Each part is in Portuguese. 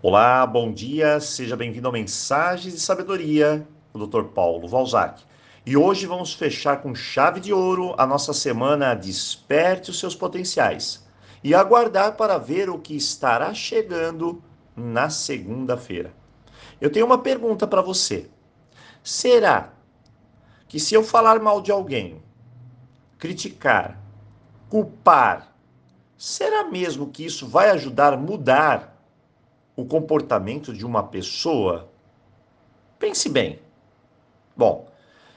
Olá, bom dia, seja bem-vindo ao Mensagens de Sabedoria do Dr. Paulo Valzac. E hoje vamos fechar com chave de ouro a nossa semana Desperte os seus potenciais e aguardar para ver o que estará chegando na segunda-feira. Eu tenho uma pergunta para você. Será que se eu falar mal de alguém, criticar, culpar, será mesmo que isso vai ajudar a mudar o comportamento de uma pessoa? Pense bem. Bom,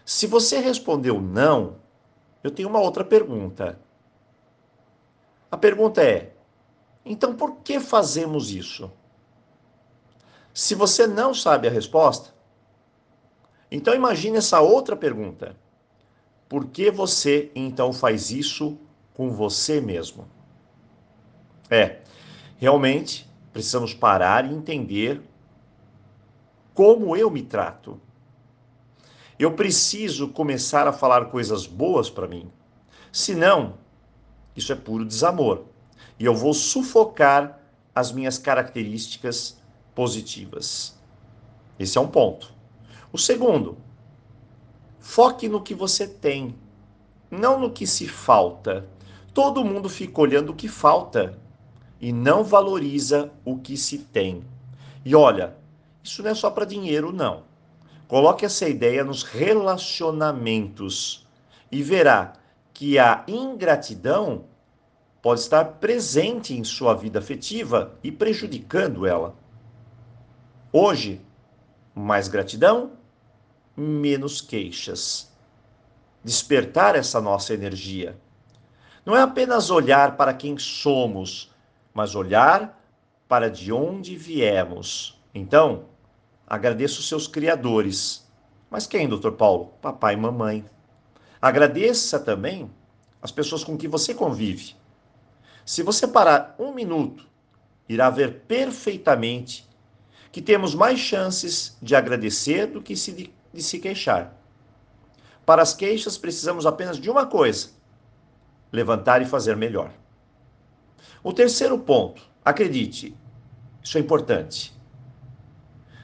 se você respondeu não, eu tenho uma outra pergunta. A pergunta é: então por que fazemos isso? Se você não sabe a resposta, então imagine essa outra pergunta. Por que você então faz isso com você mesmo? É, realmente Precisamos parar e entender como eu me trato. Eu preciso começar a falar coisas boas para mim. Senão, isso é puro desamor. E eu vou sufocar as minhas características positivas. Esse é um ponto. O segundo, foque no que você tem, não no que se falta. Todo mundo fica olhando o que falta e não valoriza o que se tem. E olha, isso não é só para dinheiro, não. Coloque essa ideia nos relacionamentos e verá que a ingratidão pode estar presente em sua vida afetiva e prejudicando ela. Hoje, mais gratidão, menos queixas. Despertar essa nossa energia. Não é apenas olhar para quem somos, mas olhar para de onde viemos. Então, agradeço os seus criadores. Mas quem, doutor Paulo? Papai e mamãe. Agradeça também as pessoas com que você convive. Se você parar um minuto, irá ver perfeitamente que temos mais chances de agradecer do que de, de se queixar. Para as queixas, precisamos apenas de uma coisa: levantar e fazer melhor. O terceiro ponto, acredite, isso é importante.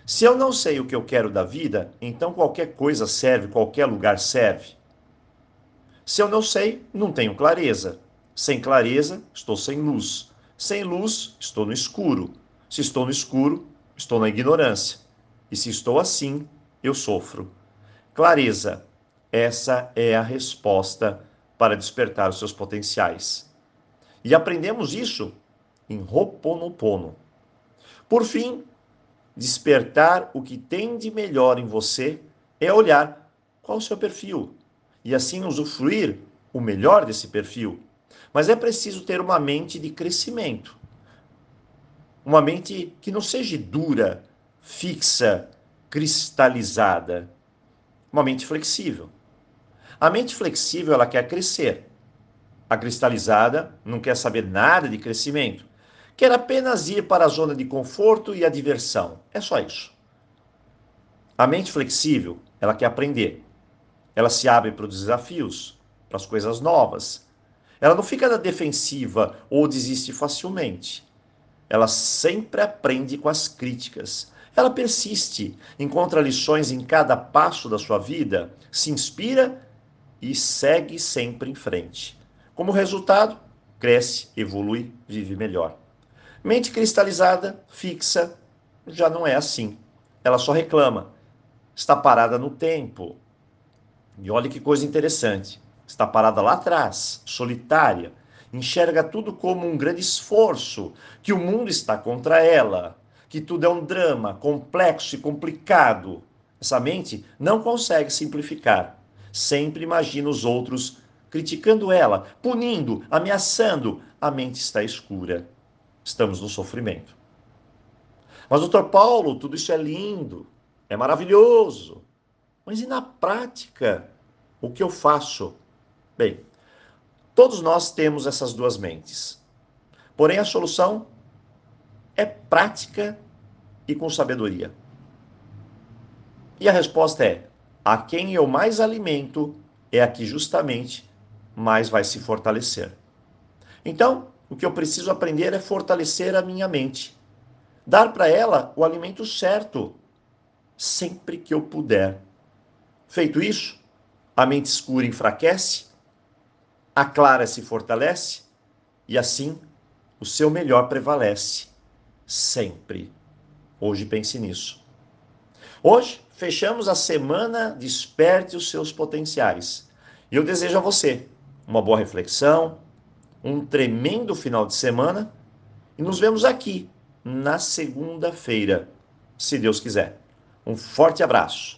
Se eu não sei o que eu quero da vida, então qualquer coisa serve, qualquer lugar serve. Se eu não sei, não tenho clareza. Sem clareza, estou sem luz. Sem luz, estou no escuro. Se estou no escuro, estou na ignorância. E se estou assim, eu sofro. Clareza, essa é a resposta para despertar os seus potenciais. E aprendemos isso em Ho'oponopono. Por fim, despertar o que tem de melhor em você é olhar qual o seu perfil e assim usufruir o melhor desse perfil. Mas é preciso ter uma mente de crescimento. Uma mente que não seja dura, fixa, cristalizada. Uma mente flexível. A mente flexível ela quer crescer. A cristalizada não quer saber nada de crescimento, quer apenas ir para a zona de conforto e a diversão. É só isso. A mente flexível, ela quer aprender. Ela se abre para os desafios, para as coisas novas. Ela não fica na defensiva ou desiste facilmente. Ela sempre aprende com as críticas. Ela persiste, encontra lições em cada passo da sua vida, se inspira e segue sempre em frente. Como resultado, cresce, evolui, vive melhor. Mente cristalizada, fixa, já não é assim. Ela só reclama. Está parada no tempo. E olha que coisa interessante. Está parada lá atrás, solitária. Enxerga tudo como um grande esforço, que o mundo está contra ela, que tudo é um drama complexo e complicado. Essa mente não consegue simplificar. Sempre imagina os outros criticando ela, punindo, ameaçando, a mente está escura. Estamos no sofrimento. Mas, doutor Paulo, tudo isso é lindo, é maravilhoso. Mas e na prática? O que eu faço? Bem, todos nós temos essas duas mentes. Porém, a solução é prática e com sabedoria. E a resposta é: a quem eu mais alimento é a que justamente mais vai se fortalecer. Então, o que eu preciso aprender é fortalecer a minha mente. dar para ela o alimento certo, sempre que eu puder. Feito isso, a mente escura enfraquece, a clara se fortalece e assim o seu melhor prevalece. Sempre. Hoje pense nisso. Hoje fechamos a semana Desperte os seus potenciais. E eu desejo a você uma boa reflexão, um tremendo final de semana e nos vemos aqui na segunda-feira, se Deus quiser. Um forte abraço.